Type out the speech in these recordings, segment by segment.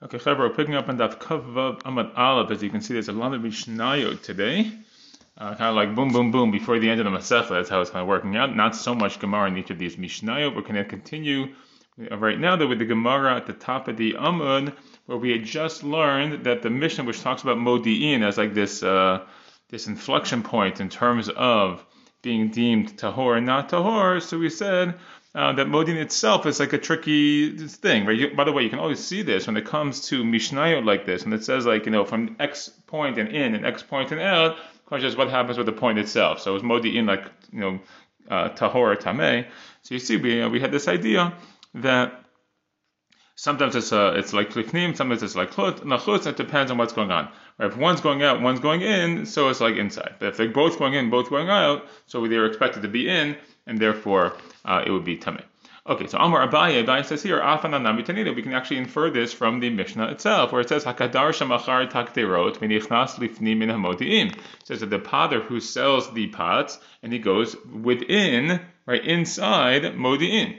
Okay, Chavar, we're picking up on that Kavav Amad Aleph. As you can see, there's a lot of Mishnayot today. Uh, kind of like boom, boom, boom before the end of the Masechta. That's how it's kind of working out. Not so much Gemara in each of these Mishnayot. We're going to continue uh, right now though with the Gemara at the top of the Amud, where we had just learned that the Mishnah, which talks about Modi'in as like this uh, this inflection point in terms of being deemed tahor and not tahor. So we said uh, that modin itself is like a tricky thing, right? You, by the way, you can always see this when it comes to mishnayot like this, and it says like you know from X point and in and X point and out. Question is what happens with the point itself. So is modin in like you know uh, tahor or tameh? So you see, we uh, we had this idea that sometimes it's uh, it's like klifnim, sometimes it's like chut, nachutz. It depends on what's going on. Right? If one's going out, one's going in, so it's like inside. But if they're both going in, both going out, so they're expected to be in, and therefore uh, it would be tameh. Okay, so Amar Abaye, Abaye says here, we can actually infer this from the Mishnah itself, where it says, Hakadar shamachar takterot minichnas lifni min hamodiim. It says that the potter who sells the pots, and he goes within, right, inside modi'in.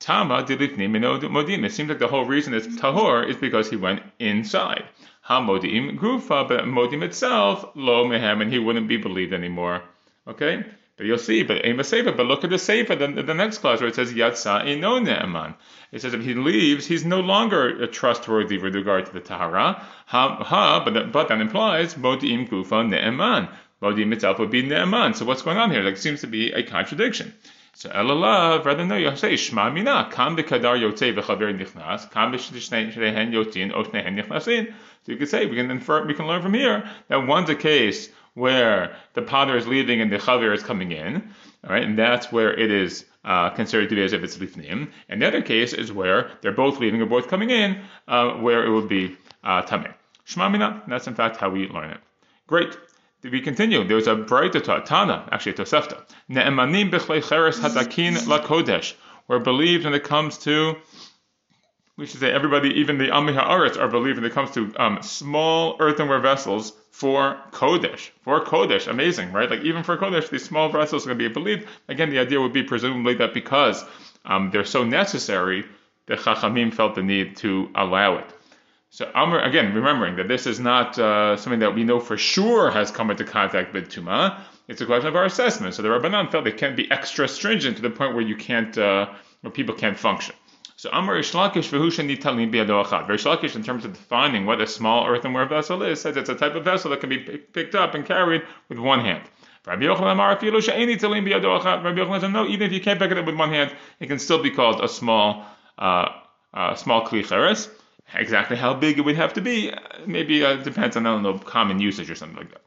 Tama dilifni min modim. It seems like the whole reason it's tahor is because he went inside. Hamodim gufa, but modim itself, lo mehem, and he wouldn't be believed anymore. Okay? But you'll see, but Ema Sefer, but look at the Sefer, the, the next clause where it says Yatsa Ino Ne'eman. It says if he leaves, he's no longer trustworthy with regard to the Tahara. Ha, ha but, but that implies Modim Gufa Ne'eman. Modim itself would be Ne'eman. So what's going on here? Like, seems to be a contradiction. So Elalav, rather no, you say Shma Mina, Kam Bekadar Yotzei V'Chaver Nichnas, Kam Yotzin, Oshnehen Nichnasin. So you could say, we can infer, we can learn from here that one's a case where the potter is leaving and the chavir is coming in, all right, and that's where it is uh, considered to be as if it's lifnim. And the other case is where they're both leaving or both coming in, uh, where it would be uh, tameh. Shmamina, that's in fact how we learn it. Great. We continue. There's a braita Tana, actually a Tosefta. Ne'emanim b'chlei cheres hatakin la kodesh. We're believed when it comes to we should say everybody, even the Ami Ha'aretz, are believed when it comes to um, small earthenware vessels for Kodesh. For Kodesh. Amazing, right? Like even for Kodesh, these small vessels are going to be believed. Again, the idea would be presumably that because um, they're so necessary, the Chachamim felt the need to allow it. So again, remembering that this is not uh, something that we know for sure has come into contact with Tuma. It's a question of our assessment. So the Rabbanan felt they can't be extra stringent to the point where you can't, uh, where people can't function. So Amar Reish Lakish v'hushan nitalim biyado achad. Reish Lakish, in terms of defining what a small earthenware vessel is, says it's a type of vessel that can be picked up and carried with one hand. Rabbi Yochanan Amar she'eni Biadoachad. Rabbi says no, even if you can't pick it up with one hand, it can still be called a small, uh, uh, small kli Exactly how big it would have to be, maybe uh, depends on I don't know common usage or something like that.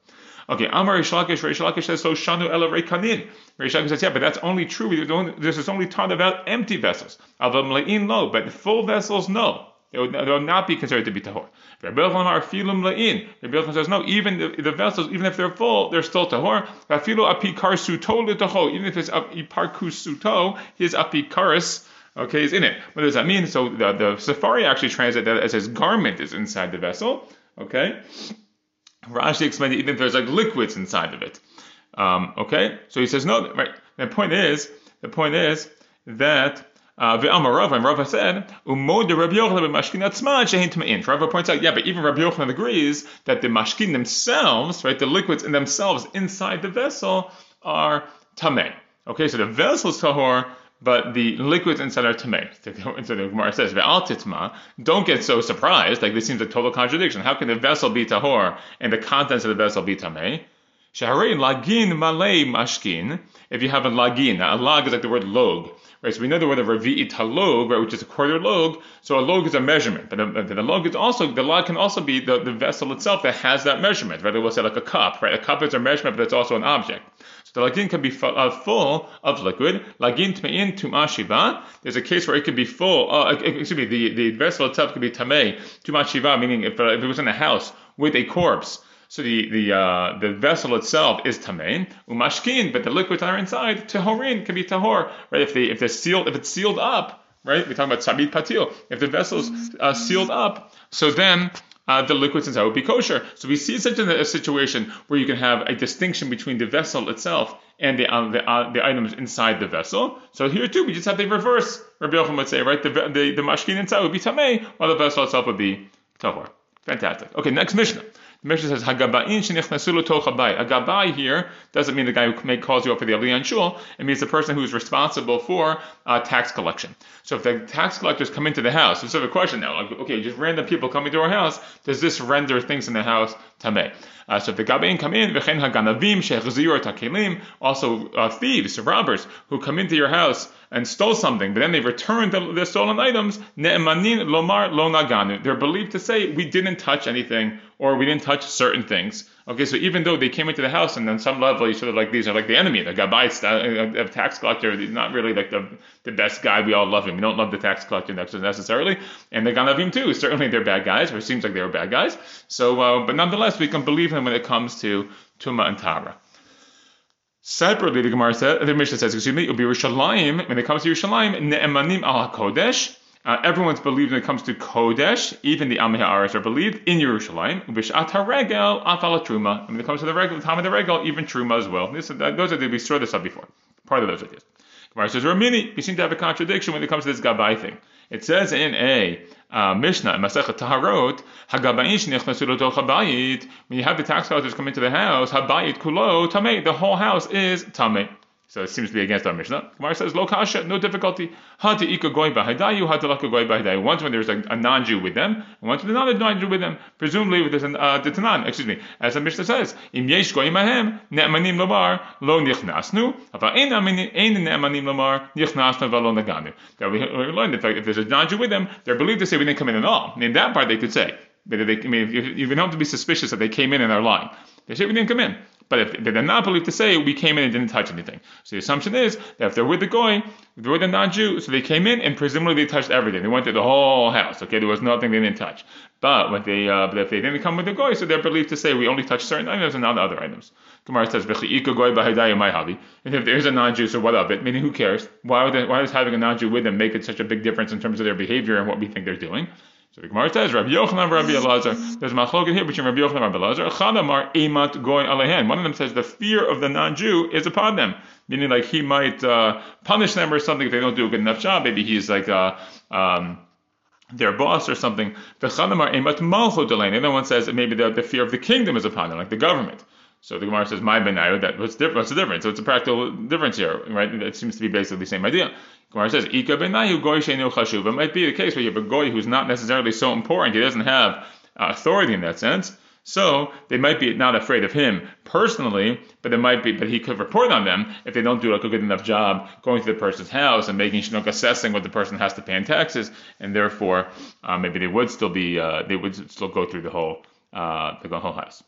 Okay, Amar Rish Lakish, Lakish says, so Shanu Ela Rekanin. Rish Lakish says, yeah, but that's only true. This is only taught about empty vessels. Avam Le'in lo, but full vessels, no. They will, they will not be considered to be tahor. Rabbi Yochanan filum le'in. Rabbi Yochanan says no. Even the, the, vessels, even if they're full, they're still tahor. Afilu apikar suto letaho. Even if it's iparkus suto, his apikaris. Okay, is in it. What does that mean? So the, the Sefaria actually translates that as his garment is inside the vessel. Okay. Rashi explained even if there's like liquids inside of it. Um, okay, so he says no. Right. The point is, the point is that uh, Ve'amar Rav and Rav said, "Umod Rabbi Yochanan shehin tmein." Rav points out, yeah, but even Rabbi Yochanan agrees that the mashkin themselves, right, the liquids in themselves inside the vessel are tamei. Okay, so the vessel is tahor, but the liquids inside are tamei. So the Gemara says, "Ve'al titma." Don't get so surprised. Like this seems a total contradiction. How can the vessel be tahor and the contents of the vessel be tamei? Shaharei lagin malay mashkin. If you have a lagin, a lag is like the word log, right? So we know the word of revi'it halog, right, which is a quarter log. So a log is a measurement, but the log is also the log can also be the, the vessel itself that has that measurement, right? We'll say like a cup, right? A cup is a measurement, but it's also an object. So the lagin can be full, uh, full of liquid. Lagin tmein tuma shiva. There's a case where it can be full. Uh, excuse me, the, the vessel itself can be tamei tuma shiva, meaning if, uh, if it was in a house with a corpse so the the uh, the vessel itself is tamein umashkin, but the liquids that are inside tahorin can be tahor. Right? If they if they're sealed if it's sealed up, right? We talk about sabit patil. If the vessel's uh, sealed up, so then. Uh, the liquids inside would be kosher. So we see such a, a, situation where you can have a distinction between the vessel itself and the uh, the, uh, the, items inside the vessel. So here too, we just have the reverse. Rabbi Yochanan would say, right, the the, the mashkin inside would be tamei, while the vessel itself would be Tahor. Fantastic. Okay, next Mishnah. The Mishnah says Hagabain shenichnasu tochabai. A gabai here doesn't mean the guy who may calls you up for the aliyah shul. It means the person who is responsible for uh, tax collection. So if the tax collectors come into the house, so a question now. Like, okay, just random people coming to our house. Does this render things in the house tameh? Uh, so if the gabain come in, v'chen haganavim shechziru takelim, also uh, thieves, robbers who come into your house and stole something, but then they returned the, the stolen items, ne'emanin lomar lo naganu. They're believed to say we didn't touch anything or we didn't touch certain things. Okay, so even though they came into the house and on some level you sort of like these are like the enemy, the gabai, a, a tax collector, not really like the, the best guy. We all love him. We don't love the tax collector necessarily, and the ganavim too. Certainly they're bad guys, or it seems like they were bad guys. So, uh, but nonetheless, we can believe him when it comes to tuma and tara. Separately, the Gemara said, the Mishnah says, excuse me, Yerushalayim, when it comes to Yerushalayim, Ne'emanim al HaKodesh, uh, everyone's believed when it comes to Kodesh, even the Amei Haaretz are believed in Yerushalayim. B'shat HaRegel, Afal Truma. When it comes to the regular time of the Regel, even Truma as well. This, uh, those are, we saw this up before. Part of those ideas. Gemara says, Ramini, we seem to have a contradiction when it comes to this Gabai thing. It says in a uh, Mishnah, Masechet Taharot, Hagabayin shenichnasu l'toch habayit. When you have the tax collectors come into the house, habayit kulo tamei. The whole house is tamei. So it seems to be against our Mishnah. Gemara says, Lo kasha, no difficulty. Ha ika goy bahadayu, ha laka goy bahadayu. Once when there's a, a non-Jew with them, and once when there's a non-Jew with them, presumably there's an uh, the Tanan, excuse me, as the Mishnah says, Im yesh goy mahem, ne'emanim lomar, lo nichnasnu, ava ein ne'emanim lomar, nichnasnu valo naganu. That we, we learned that if there's a non-Jew with them, they're believed to say we didn't come in at all. And in that part they could say, but they, I mean, you, you don't have to be suspicious that they came in and they're lying. They say we didn't come in. But if they're not believed to say we came in and didn't touch anything, so the assumption is that if they're with the goy, they're with the non-Jew, so they came in and presumably they touched everything. They went through the whole house. Okay, there was nothing they didn't touch. But when they, uh, but if they didn't come with the goy, so they're believed to say we only touched certain items and not other items. Gemara says, and if there's a non-Jew, so what of it? Meaning, who cares? Why, would why does having a non-Jew with them make it such a big difference in terms of their behavior and what we think they're doing? So the Gemara says, Rabbi Yochanan, Rabbi Elazar. There's a machloket here between Rabbi Yochanan and Rabbi Elazar. Chadamar emat goy alehen. One of them says the fear of the non-Jew is upon them, meaning like he might uh, punish them or something if they don't do a good enough job. Maybe he's like. Uh, um, their boss or something. The Chadamar emat malchut alehen. The other one says maybe the, the fear of the kingdom is upon them, like the government. So the Gemara says, "My benayu." That what's? What's the difference? So it's a practical difference here, right? It seems to be basically the same idea. Gemara says, "Ika benayu goy sheinu chashuv." It might be the case where you have a goy who's not necessarily so important. He doesn't have authority in that sense. So they might be not afraid of him personally, but it might be, but he could report on them if they don't do like a good enough job going to the person's house and making sure, assessing what the person has to pay in taxes, and therefore uh, maybe they would still be, uh, they would still go through the whole, uh, the whole house.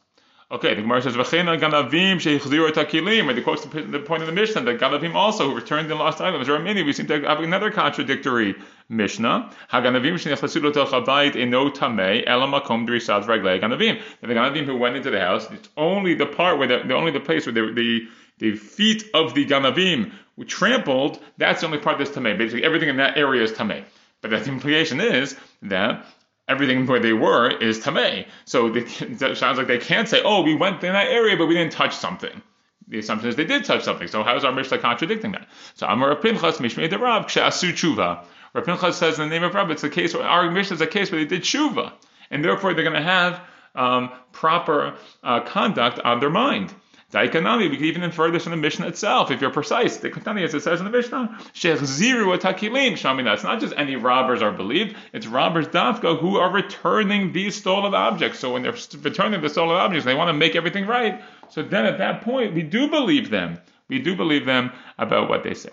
Okay, the Gemara says, "V'chena ganavim sheichziru takilim." Right, the quotes the, the point of the Mishnah that ganavim also who returned the lost items. There are many. We seem to have another contradictory Mishnah. Haganavim sheichziru tochabayit eno tamei elamakom drisad raglei ganavim. The ganavim who went into the house, it's only the part where the, the only the place where the, the the feet of the ganavim were trampled. That's the only part that's tamei. Basically, everything in that area is tamei. But the implication is that everything where they were is tamei. So it sounds like they can't say, "Oh, we went in that area, but we didn't touch something." The assumption is they did touch something. So how is our Mishnah contradicting that? So Amar Pinchas Mishmei de Rav Kshasu Tshuva. Rav Pinchas says in the name of Rav, it's a case where our Mishnah is a case where they did Tshuva, and therefore they're going to have um, proper uh, conduct on their mind. Daikanami, we can even infer this from the Mishnah itself, if you're precise. The Katani, as it says in the Mishnah, Shechziru atakilim shamina. It's not just any robbers are believed, it's robbers dafka who are returning these stolen objects. So when they're returning the stolen objects, they want to make everything right. So then at that point, we do believe them. We do believe them about what they say.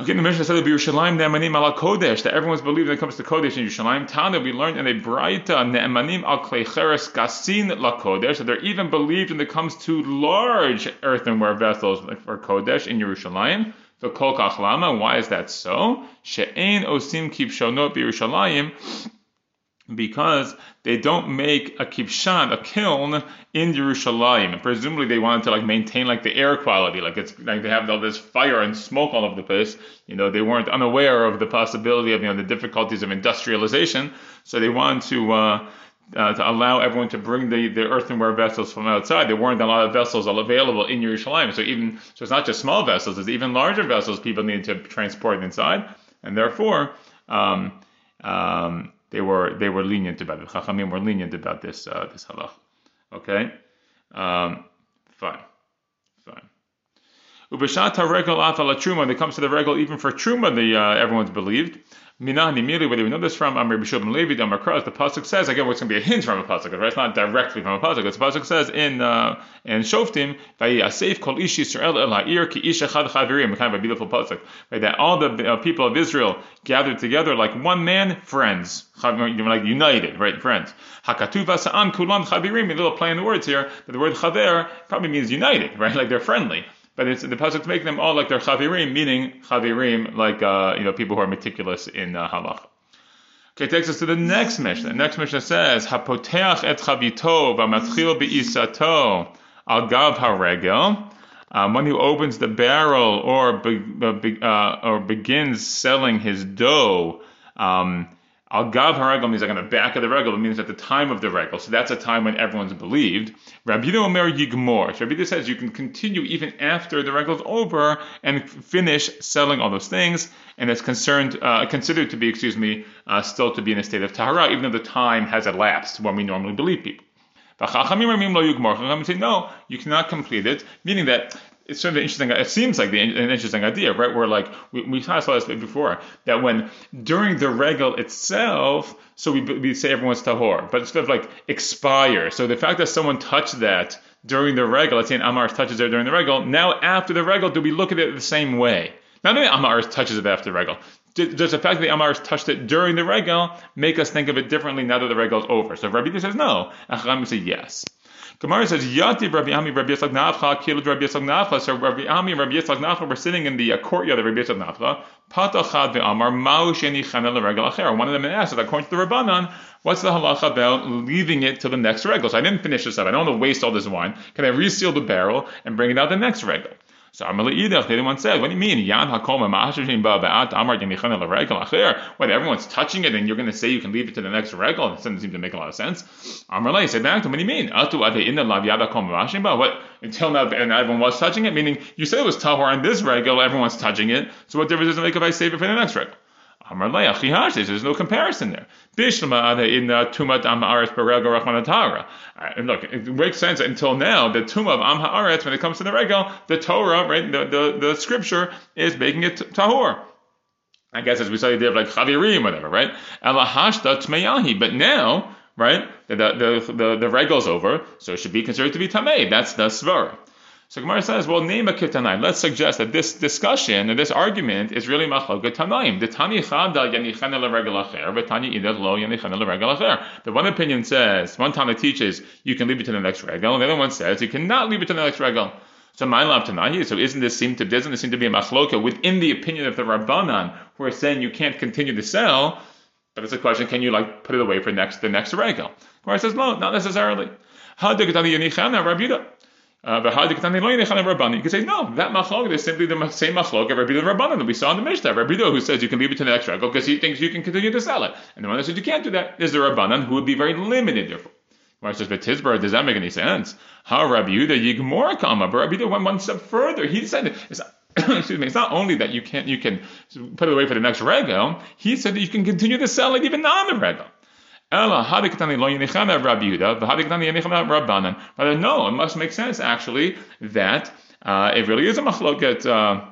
Okay, the Mishnah said that Yerushalayim ne'emanim ala kodesh, that everyone's believed when it comes to kodesh in Yerushalayim. Tana, we learned in a braita ne'emanim al kleicheres gasin la kodesh, that they're even believed when it comes to large earthenware vessels for kodesh in Yerushalayim. The kol kachlama, why is that so? She'ein osim kipshonot Yerushalayim because they don't make a kibshan, a kiln in. And presumably they wanted to like maintain like the air quality, like it's like they have all this fire and smoke all over the place. You know, they weren't unaware of the possibility of you know the difficulties of industrialization, so they wanted to. Uh, uh, to allow everyone to bring the, the earthenware vessels from outside. There weren't a lot of vessels available in Jerusalem. So even so it's not just small vessels, it's even larger vessels people needed to transport inside. And therefore, um, um, they were they were lenient about it. Chachamim were lenient about this uh, this halach. Okay, um, fine, fine. Ubishat regal afal truma. When it comes to the regal, even for truma, the uh, everyone's believed. Minah immediately where do we know this from? Amr Bishub Levi Amr Kras. The pasuk says again, what's going to be a hint from a pasuk, right? It's not directly from a pasuk. The pasuk says in uh, in Shoftim, Asif Kol Ish Yisrael El Ha'ir Ki Ish Echad Chavirim. Kind of a beautiful pasuk, right? That all the uh, people of Israel gathered together like one man, friends, like united, right? Friends. Hakatuva Sa'an Kulan Chavirim. A little play in the words here. But the word Chaver probably means united, right? Like they're friendly but it's the pasuk to make them all like their chavirim, meaning chavirim, like uh, you know people who are meticulous in uh, halacha. Okay, takes us to the next Mishnah. The next Mishnah says, "Hapoteach et chavito v'matchil beisato al gav haregel." Um, when he opens the barrel or be, uh, or begins selling his dough, um, Al gav means like on the back of the regal. It means at the time of the regal. So that's a time when everyone's believed. Rabbi Omer yigmor. So Rabbi says you can continue even after the regal is over and finish selling all those things, and it's concerned uh, considered to be, excuse me, uh, still to be in a state of tahara, even though the time has elapsed when we normally believe people. But Chachamim say no, you cannot complete it, meaning that it's sort of interesting. It seems like the, an interesting idea, right? Where like we, we of saw this before that when during the regal itself, so we we say everyone's tahor, but it's sort of like expire. So the fact that someone touched that during the regal, let's say an amar touches it during the regal, now after the regal, do we look at it the same way? Not only amar touches it after the regal. Does the fact that the Amar touched it during the regal make us think of it differently now that the regal is over? So Rabbi says no, and Chachamim say yes. Gemara says, Yati Rabbi Ami Rabbi Yitzchak Nafcha killed Rabbi Yitzchak Nafcha. So Rabbi Ami and Rabbi Yitzchak Nafcha were sitting in the uh, courtyard of Rabbi Yitzchak Nafcha. Patachad ve'amar ma'u sheni chanel regal acher. One of them asked, according to the Rabbanan, what's the halacha about leaving it to the next regal? So I didn't finish this up. I don't want to waste all this wine. Can I reseal the barrel and bring it out the next regal? So Amar Idach, the one said, what do you mean? Yan hakol ma'ashashim ba'at amar yanichana l'regal acher. When everyone's touching it and you're going to say you can leave it to the next regal, it doesn't seem to make a lot of sense. Amar Lei said back to him, what do you mean? Atu ade inna lav yada kol ma'ashashim What? Until now, and everyone was touching it, meaning you said it was tahor on this regal, everyone's touching it. So what difference does it make if I save it for the next regal? There's no comparison there. in uh, Tumat Am Haaretz uh, Look, it makes sense until now. The Tumah of Am Haaretz, when it comes to the regal, the Torah, right, the, the, the scripture is making it tahor. I guess as we studied there, like Chavirim, whatever, right? Elahashta Tmeyahi. But now, right, the, the, the, the regal's over, so it should be considered to be Tameh. That's the Svar. So Gemara says, well, name a kitanaim. Let's suggest that this discussion and this argument is really machloket tanaim. The tani chada yanichana leregel acher, but tani idach lo yanichana leregel acher. The one opinion says, one Tana teaches you can leave it to the next regal, and the other one says you cannot leave it to the next regal. So my love tanahi. So isn't this seem to doesn't this seem to be a machloka within the opinion of the rabbanan who are saying you can't continue to sell? But it's a question: Can you like put it away for next the next regal? Gemara says no, not necessarily. You uh, you can say, no, that machlok is simply the same machlok of Rabbi Rabbanan that we saw in the Mishnah. Rabbi who says you can leave it to the next regal because he thinks you can continue to sell it. And the one that says you can't do that is the Rabbanan who would be very limited therefore. It says, but Tizbar, does that make any sense? How Rabbi Yehuda Yigmor Kama, but Rabbi Yehuda went one step further. He said, it's, excuse me, it's not only that you can't, you can put it away for the next regal, he said that you can continue to sell it even on the regal. Ella, hadikatani lo yinichana Rabbi Yehuda, v'hadikatani yinichana Rabbanan. But no, it must make sense actually that uh, it really is a machloket. Uh,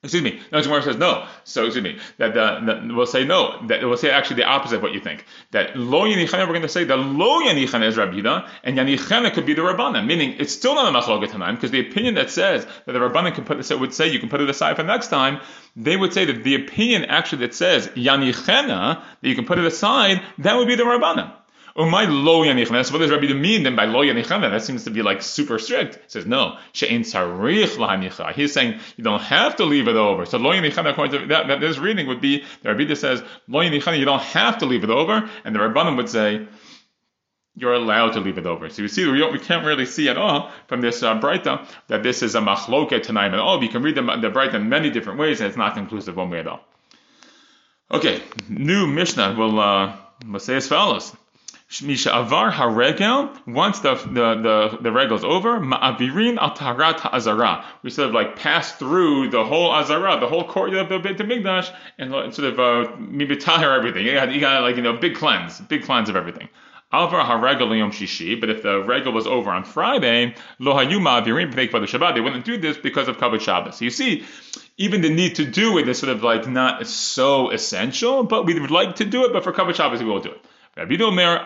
Excuse me. No, Gemara says no. So excuse me. That, uh, that we'll say no. That we'll say actually the opposite of what you think. That lo yanichana we're going to say that lo yanichana is Rabbi and yanichana could be the Rabbanan. Meaning it's still not a machloket because the opinion that says that the Rabbanan can put this would say you can put it aside for next time. They would say that the opinion actually that says yanichana that you can put it aside that would be the Rabbanan. Umay lo yanichana. what does Rabbi mean then by lo yanichana? That seems to be like super strict. He says no. She'en sarich lahanicha. He's saying you don't have to leave it over. So lo yanichana, according to that, that, this reading would be the Rabbi says lo yanichana. You don't have to leave it over, and the Rabbanim would say you're allowed to leave it over. So you see, we, we can't really see at all from this uh, Breita that this is a machloket tonight at all. You can read the, the Breita in many different ways, and it's not conclusive one way at all. Okay, new Mishnah will uh, will say as follows. Misha avar haregel, once the the the, the is over, ma'avirin al ha'azara. We sort of like pass through the whole azara, the whole courtyard of the Beit Hamikdash, and sort of uh, everything. You got, you got like you know big cleanse, big cleanse of everything. Alvar haregel yom shishi, but if the regel was over on Friday, lo hayuma avirim the Shabbat, they wouldn't do this because of Kavod Shabbat. So you see, even the need to do it is sort of like not so essential, but we would like to do it, but for Kavod Shabbos we will do it. Rabbi Omer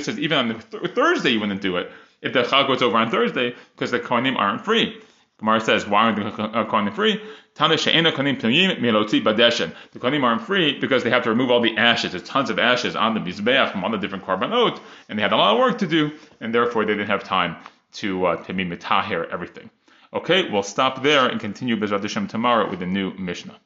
says even on th- Thursday you wouldn't do it if the chag was over on Thursday because the konim aren't free. Gemara says why aren't the free? Tayim meloti badeshen. The konim aren't free because they have to remove all the ashes. There's tons of ashes on the mizbeach from all the different korbanot, and they had a lot of work to do, and therefore they didn't have time to uh, to mitahir everything. Okay, we'll stop there and continue Bezrat Hashem tomorrow with the new Mishnah.